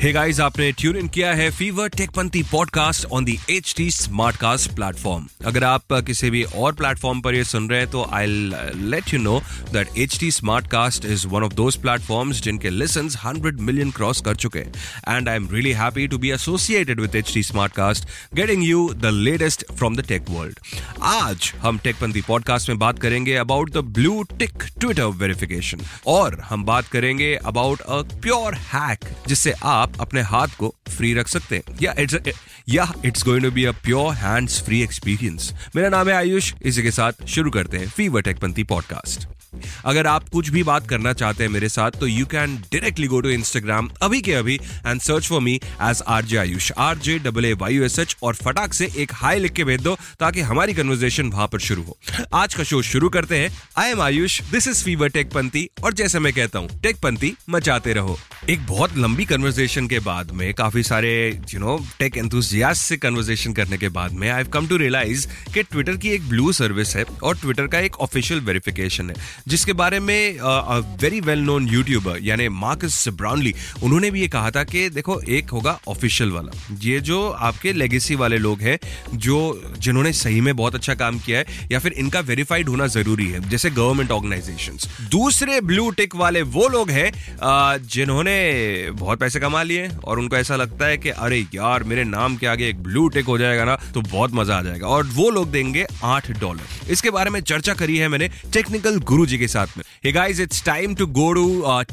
hey guys आपने tune in किया है fever टेकपंथी podcast on the H T Smartcast platform अगर आप किसी भी और प्लेटफॉर्म पर ये सुन रहे हैं तो I let you know that H T Smartcast is one of those platform जिनके लिसन 100 मिलियन क्रॉस कर चुके हैं. And I am really happy to be associated with H T smart cast getting you the latest from the tech world आज हम टेकपंथी podcast में बात करेंगे about the blue tick Twitter verification और हम बात करेंगे अबाउट अ प्योर हैक जिससे आप अपने हाथ को फ्री रख सकते हैं। Yeah it's yeah it's going to be a pure hands free experience मेरा नाम है आयुष। इसी के साथ शुरू करते हैं फीवर टेकपंथी पॉडकास्ट अगर आप कुछ भी बात करना चाहते हैं मेरे साथ तो you can directly go to Instagram अभी के अभी and search for me as R J Ayush. R J double A Y S H और फटाक से एक हाई लिख के भेज दो ताकि हमारी कन्वर्सेशन वहाँ पर शुरू हो। आज का शो शुरू करते हैं। I am Ayush. This is fever tech पंथी और जैसे मैं कहता हूँ टेक पंथी मचाते रहो। एक बहुत लंबी कन्वर्सेशन के बाद में काफ़ी सारे यू नो टेक एंथुजियास्ट से कन्वर्सेशन करने के बाद में आई कम टू रियलाइज़ कि ट्विटर की एक ब्लू सर्विस है और ट्विटर का एक ऑफिशियल वेरिफिकेशन है, जिसके बारे में वेरी वेल नोन यूट्यूबर यानी मार्कस ब्राउनली उन्होंने भी ये कहा था कि देखो, एक होगा ऑफिशियल वाला। ये जो आपके लेगेसी वाले लोग हैं, जो, जिन्होंने सही में बहुत अच्छा काम किया है, या फिर इनका वेरीफाइड होना ज़रूरी है, जैसे गवर्नमेंट ऑर्गेनाइजेशन दूसरे ब्लू टिक वाले वो लोग हैं जिन्होंने बहुत पैसे कमा लिए और उनको ऐसा लगता है कि अरे यार, मेरे नाम के आगे एक ब्लू टेक हो जाएगा ना तो बहुत मज़ा आ जाएगा। और वो लोग देंगे आठ डॉलर इसके बारे में चर्चा करी है मैंने टेक्निकल गुरु जी के साथ में। Hey guys it's time to go to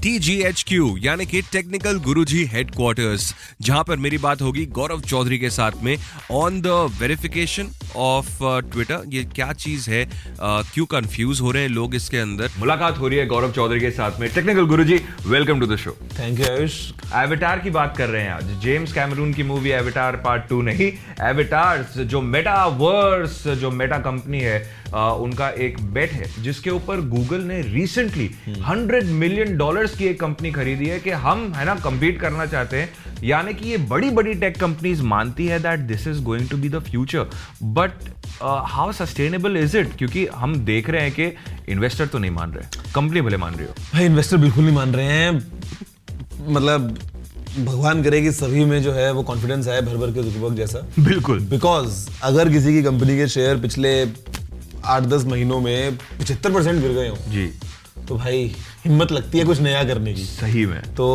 TGHQ यानी कि टेक्निकल गुरुजी हेडक्वार्टर्स जहाँ पर मेरी बात होगी गौरव चौधरी के साथ में on the verification of Twitter ये क्या चीज़ है? Uh, क्यों कंफ्यूज हो रहे हैं लोग इसके अंदर? मुलाकात हो रही है गौरव चौधरी के साथ में। Technical Guruji welcome to the show thank you Ayush Avatar की बात कर रहे हैं आज। जेम्स कैमरून की मूवी एविटार पार्ट टू नहीं। एविटार जो मेटावर्स जो मेटा कंपनी है आ, उनका एक बेट है जिसके ऊपर गूगल ने रिसेंटली हंड्रेड मिलियन डॉलर्स की एक कंपनी खरीदी है कि हम है ना compete करना चाहते हैं। यानी कि ये बड़ी बड़ी टेक कंपनीज़ मानती है that this is going to be the future but how sustainable is it क्योंकि हम देख रहे हैं कि इन्वेस्टर तो नहीं मान रहे। कंपनी भले मान रही हो। भाई इन्वेस्टर बिल्कुल नहीं मान रहे हैं। मतलब भगवान करे कि सभी में जो है वो कॉन्फिडेंस आए भर भर के जैसा। बिल्कुल। बिकॉज़ अगर किसी की कंपनी के शेयर पिछले आठ दस महीनों में पचहत्तर परसेंट गिर गए हों। जी। तो भाई हिम्मत लगती है कुछ नया करने की। सही में। तो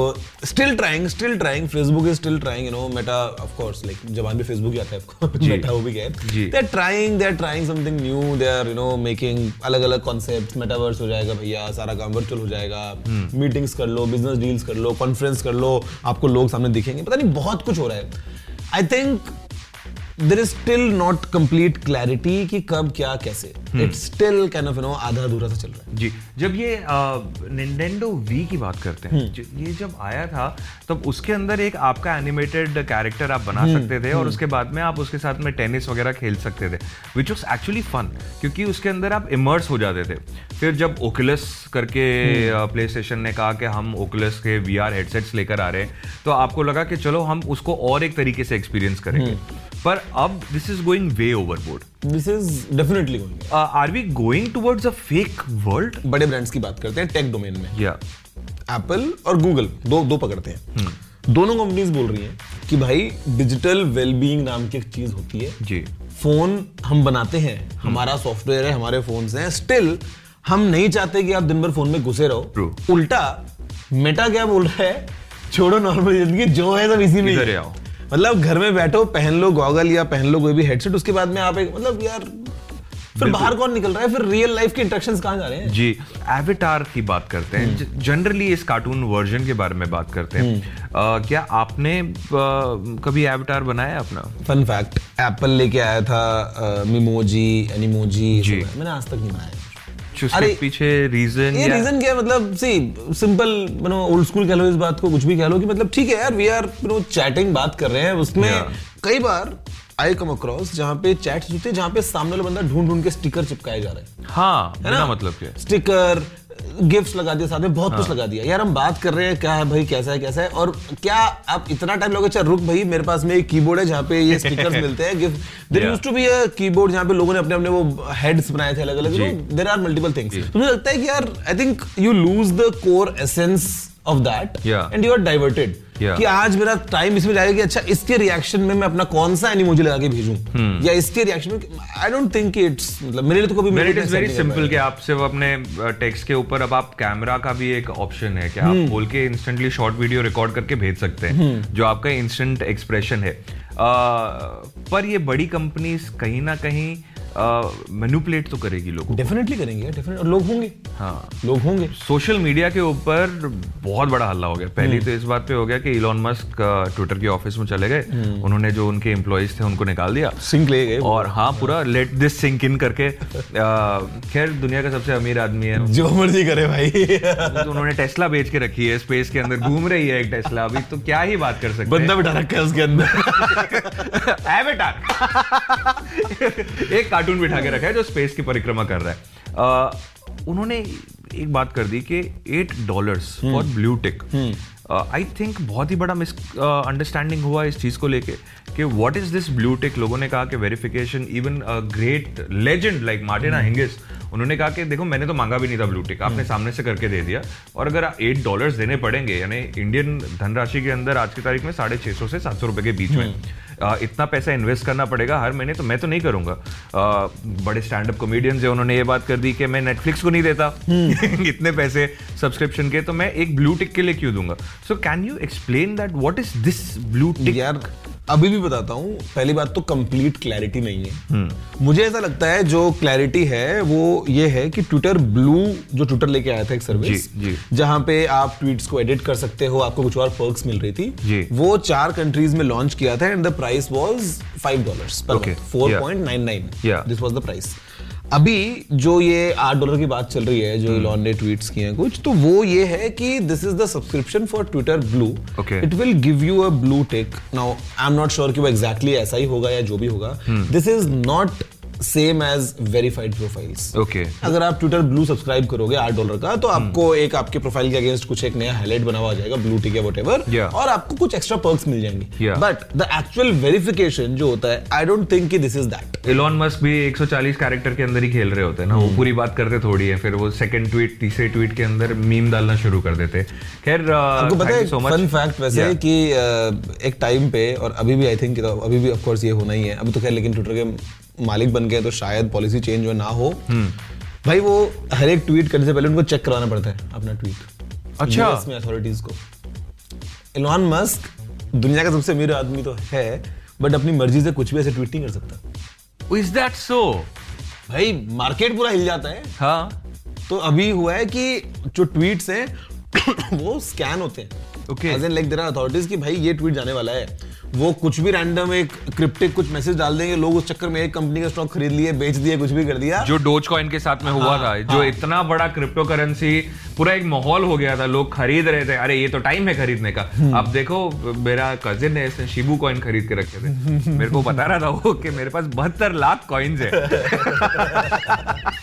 still trying still trying Facebook is still trying you know Meta of course like जबान पे फेसबुक ही आता है आपको जी। मेटा वो भी क्या है they are trying they are trying something new they are you know making अलग अलग कॉन्सेप्ट्स मेटावर्स हो जाएगा भैया सारा काम वर्चुअल हो जाएगा। हम्म। मीटिंग्स कर लो बिज़नेस डील्स कर लो कॉन्फ्रेंस कर लो आपको लोग सामने दिखेंगे पता नहीं बहुत कुछ हो रहा है। I think there is still not complete clarity कि कब क्या कैसे। It's still kind of you know आधा अधूरा सा चल रहा है। जी जब ये निंटेंडो वी की बात करते हैं ये जब आया था तब उसके अंदर एक आपका एनिमेटेड कैरेक्टर आप बना सकते थे और उसके बाद में आप उसके साथ में टेनिस वगैरह खेल सकते थे विच वॉज़ एक्चुअली फन क्योंकि उसके अंदर आप इमर्स हो जाते थे। फिर जब ओकुलस करके प्ले स्टेशन ने कहा कि हम ओकुलस के वी आर हेडसेट्स लेकर आ रहे हैं तो आपको लगा कि चलो हम उसको और एक तरीके से एक्सपीरियंस करेंगे। पर अब this is going way overboard this is definitely going are we going towards a fake world बड़े ब्रांड्स की बात करते हैं टेक डोमेन में। या एप्पल और गूगल दो दो पकड़ते हैं। दोनों कंपनीज़ बोल रही हैं कि भाई डिजिटल वेलबीइंग नाम की एक चीज़ होती है। जी। फ़ोन हम बनाते हैं हमारा सॉफ्टवेयर है हमारे फ़ोन हैं। स्टिल हम नहीं चाहते कि आप दिन भर फ़ोन में घुसे रहो। उल्टा मेटा क्या बोल रहा है? छोड़ो नॉर्मल ज़िंदगी जो है सब इसी में इधर आओ। मतलब घर में बैठो पहन लो गॉगल या पहन लो कोई भी हेडसेट उसके बाद में आप एक मतलब यार फिर बाहर कौन निकल रहा है? फिर रियल लाइफ के इंटरेक्शंस कहाँ जा रहे हैं? जी एविटार की बात करते हैं। जनरली इस कार्टून वर्जन के बारे में बात करते हैं। अ, क्या आपने अ, कभी एविटार बनाया अपना? फन फैक्ट एप्पल लेके आया था मिमोजी एनिमोजी मैंने आज तक नहीं बनाया। उसके अरे, पीछे रीजन ये रीजन क्या है? मतलब see simple you know old school कह लो इस बात को कुछ भी कह लो कि मतलब ठीक है यार we are you know chatting बात कर रहे हैं उसमें कई बार आई कम अक्रॉस जहाँ पे चैट्स होते हैं जहाँ पे सामने वाला बंदा ढूंढ ढूंढ के स्टिकर चिपकाए जा रहे हैं। हाँ है ना? मतलब क्या स्टिकर गिफ्ट्स लगा दिया साथ में बहुत कुछ लगा दिया। यार हम बात कर रहे हैं क्या है भाई कैसा है कैसा है? और क्या आप इतना टाइम लोगे अच्छा रुक भाई मेरे पास में एक कीबोर्ड है जहाँ पे ये स्पीकर मिलते हैं gift there used to be a keyboard जहाँ पे लोगों ने अपने अपने वो हेड्स बनाए थे अलग अलग देर आर मल्टीपल थिंग्स मुझे लगता है कि यार I think you lose the core essence of that. And you are diverted Yeah. कि आज मेरा टाइम इसमें जाएगा कि अच्छा इसके रिएक्शन में मैं अपना कौन सा एनिमोजी लगा के भेजूं Hmm. या इसके रिएक्शन में आई डोंट थिंक इट्स मतलब मेरे लिए तो कभी मेरे इट मेरे इज़ वेरी सिंपल कि आप सिर्फ़ अपने टेक्स्ट के ऊपर अब आप कैमरा का भी एक ऑप्शन है कि। आप बोल के इंस्टेंटली शॉर्ट वीडियो रिकॉर्ड करके भेज सकते हैं हम्म। जो आपका इंस्टेंट एक्सप्रेशन है अ, पर ये बड़ी कंपनीज़ कहीं ना कहीं मैनुपुलेट तो करेगी लोगों डेफिनेटली करेंगे डेफिनेट लोग होंगे। हाँ। लोग होंगे। सोशल मीडिया के ऊपर बहुत बड़ा हल्ला हो गया। पहले तो इस बात पे हो गया कि इलॉन मस्क ट्विटर के ऑफ़िस में चले गए। उन्होंने जो उनके एम्प्लॉयज़ थे उनको निकाल दिया। सिंक ले गए। और हाँ पूरा लेट दिस सिंक इन करके खैर दुनिया का सबसे अमीर आदमी है। जो मर्ज़ी करे भाई। तो उन्होंने टेस्ला बेच के रखी है स्पेस के अंदर घूम रही है एक टेस्ला अभी तो क्या ही बात कर सकते बंदा बिठा रखा है उसके अंदर। एवेटार एक कार्टून बिठा के रखा है जो स्पेस की परिक्रमा कर रहा है। अ, उन्होंने एक बात कर दी कि eight dollars for blue tick I think बहुत ही बड़ा मिस अंडरस्टैंडिंग हुआ इस चीज़ को लेके कि what is this blue tick लोगों ने कहा कि verification even great legend like Martina Hingis उन्होंने कहा कि देखो मैंने तो मांगा भी नहीं था ब्लू टिक आपने सामने से करके दे दिया। और अगर एट डॉलर्स देने पड़ेंगे यानी इंडियन धनराशि के अंदर आज की तारीख में साढ़े छह सौ से सात सौ रुपए के बीच में अ, इतना पैसा इन्वेस्ट करना पड़ेगा हर महीने तो मैं तो नहीं करूँगा। बड़े स्टैंड अप कॉमेडियंस है उन्होंने ये बात कर दी कि मैं नेटफ्लिक्स को नहीं देता। इतने पैसे सब्सक्रिप्शन के तो मैं एक ब्लू टिक के लिए क्यों दूँगा? So can you explain that what is this blue tick अभी भी बताता हूँ पहली बात तो कंप्लीट क्लैरिटी नहीं है। मुझे ऐसा लगता है जो क्लैरिटी है वो ये है कि ट्विटर ब्लू जो ट्विटर लेके आया था एक सर्विस। जहाँ पे आप ट्वीट्स को एडिट कर सकते हो आपको कुछ और पर्क्स मिल रही थी। वो चार कंट्रीज़ में लॉन्च किया था and the price was five dollar four point nine nine this was the price अभी जो ये आठ डॉलर की बात चल रही है जो. इलॉन ने ट्वीट्स किए हैं कुछ तो वो ये है कि this is the subscription for Twitter blue it will give you a blue tick now I am not sure कि वो एग्जैक्टली exactly ऐसा ही होगा या जो भी होगा. This is not same as verified profiles okay अगर आप ट्विटर ब्लू सब्सक्राइब करोगे आठ डॉलर का तो आपको एक आपके प्रोफ़ाइल के अगेंस्ट कुछ एक नया हाईलाइट बना हुआ जाएगा ब्लू टिक वट Yeah. और आपको कुछ एक्स्ट्रा पर्क्स मिल जाएँगे. बट द एक्चुअल वेरिफिकेशन जो होता है I don't think this is that Elon Musk भी 140 कैरेक्टर के अंदर ही खेल रहे होते हैं ना वो पूरी बात करते थोड़ी है फिर वो सेकंड ट्वीट तीसरे ट्वीट के अंदर मीम डालना शुरू कर देते खैर आपको पता है फन फैक्ट वैसे Yeah. कि अ, एक टाइम पे और अभी भी आई थिंक अभी भी ऑफ़ कोर्स ये होना ही है। अभी तो खैर लेकिन ट्विटर के मालिक बन गए तो शायद पॉलिसी चेंज हो ना हो। भाई वो हर एक ट्वीट करने से पहले उनको चेक कराना पड़ता है अपना ट्वीट अच्छा। में अथॉरिटीज को। इलॉन मस्क दुनिया का सबसे अमीर आदमी तो है बट अपनी मर्ज़ी से कुछ भी ऐसे ट्वीट नहीं कर सकता। इज़ दैट सो भाई मार्केट पूरा हिल जाता है। हाँ। तो अभी हुआ है कि जो ट्वीट्स हैं वो स्कैन होते हैं। एन लाइक देर अथॉरिटीज कि भाई ये ट्वीट जाने वाला है। वो कुछ भी रैंडम एक क्रिप्टिक कुछ मैसेज डाल देंगे लोग उस चक्कर में एक कंपनी का स्टॉक खरीद लिए बेच दिए कुछ भी कर दिया। जो डोज कॉइन के साथ में हुआ हाँ, था हाँ, जो इतना बड़ा क्रिप्टो करेंसी पूरा एक माहौल हो गया था लोग खरीद रहे थे। अरे ये तो टाइम है खरीदने का। हम्म। अब देखो मेरा कजिन है इसने शिबू कॉइन खरीद के रखे थे। मेरे को बता रहा था वो कि मेरे पास बहत्तर लाख कॉइन्स है।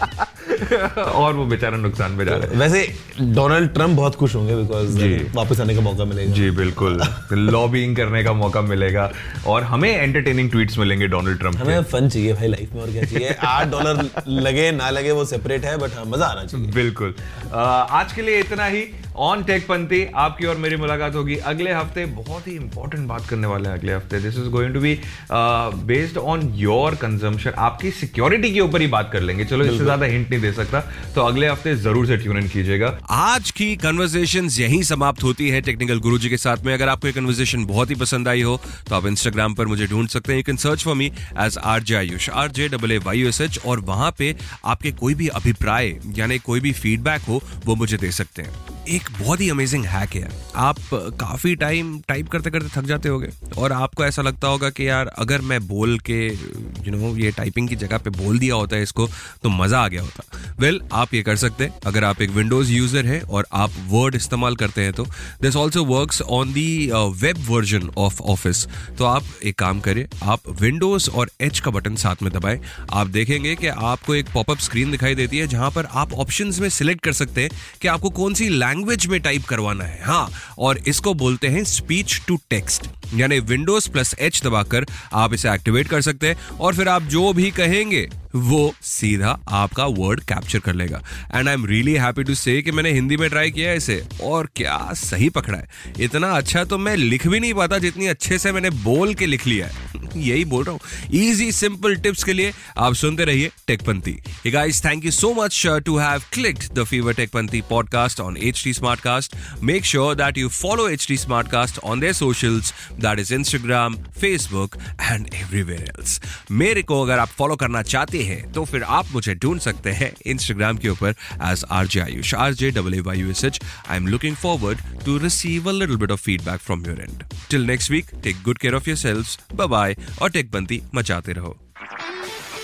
और वो बेचारा नुकसान में जा रहा है। वैसे डोनाल्ड ट्रंप बहुत खुश होंगे बिकॉज़ वापस आने का मौका मिलेगा। जी बिल्कुल। लॉबिंग करने का मौका मिलेगा और हमें एंटरटेनिंग ट्वीट्स मिलेंगे डोनाल्ड ट्रंप हमें फन चाहिए भाई लाइफ में और क्या चाहिए? आठ डॉलर लगे ना लगे वो सेपरेट है बट हाँ मज़ा आना चाहिए। बिल्कुल। आज के लिए इतना ही। ऑन टेक पंथी आपकी और मेरी मुलाकात होगी अगले हफ़्ते। बहुत ही इंपॉर्टेंट बात करने वाले हैं अगले हफ़्ते। This is going to be based on your consumption आपकी सिक्योरिटी के ऊपर ही बात कर लेंगे। चलो इससे ज़्यादा हिंट नहीं दे सकता। तो अगले हफ़्ते ज़रूर से ट्यून इन कीजिएगा। आज की कन्वर्सेशन यहीं समाप्त होती है टेक्निकल गुरुजी के साथ में। अगर आपको ये कन्वर्सेशन बहुत ही पसंद आई हो तो आप इंस्टाग्राम पर मुझे ढूंढ सकते हैं। You can search for me as R J Ayush R J double A Y S H और वहाँ पे आपके कोई भी अभिप्राय यानी कोई भी फीडबैक हो वो मुझे दे सकते हैं। एक एक बहुत ही अमेजिंग हैक है। आप काफ़ी टाइम टाइप करते करते थक जाते होगे। और आपको ऐसा लगता होगा कि यार अगर मैं बोल के यू you नो know, ये टाइपिंग की जगह पे बोल दिया होता है इसको तो मज़ा आ गया होता। वेल well, आप ये कर सकते हैं। अगर आप एक विंडोज़ यूज़र है और आप वर्ड इस्तेमाल करते हैं तो this also work on the web version of office तो आप एक काम करें आप विंडोज़ और एच का बटन साथ में दबाएँ। आप देखेंगे कि आपको एक पॉपअप स्क्रीन दिखाई देती है जहाँ पर आप ऑप्शन में सिलेक्ट कर सकते हैं कि आपको कौन सी लैंग्वेज में टाइप करवाना है। हाँ और इसको बोलते हैं स्पीच टू टेक्स्ट यानी विंडोज़ प्लस एच दबाकर आप इसे एक्टिवेट कर सकते हैं और फिर आप जो भी कहेंगे, वो सीधा आपका वर्ड कैप्चर कर लेगा। And I am really happy to say कि मैंने हिंदी में ट्राई किया है इसे। और क्या सही पकड़ा है। इतना अच्छा तो मैं लिख भी नहीं पाता जितनी अच्छे से मैंने बोल के लिख लिया है। यही बोल रहा हूँ। इजी सिंपल टिप्स के लिए आप सुनते रहिए Techpanthi guys thank you so much to have clicked the Fever Techpanthi podcast on H T cast make sure that you follow H T cast on their socials that is Instagram Facebook and everywhere else मेरे को अगर आप follow करना चाहते हैं तो फिर आप मुझे ढूंढ सकते हैं इंस्टाग्राम के ऊपर as R J Ayush R J W Y U S H I am looking forward to receive a little bit of feedback from your end till next week take good care of your self bye और टेकबंदी मचाते रहो।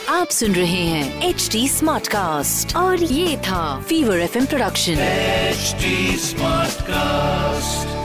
आप सुन रहे हैं H D smart cast और ये था Fever F production HD Smartcast.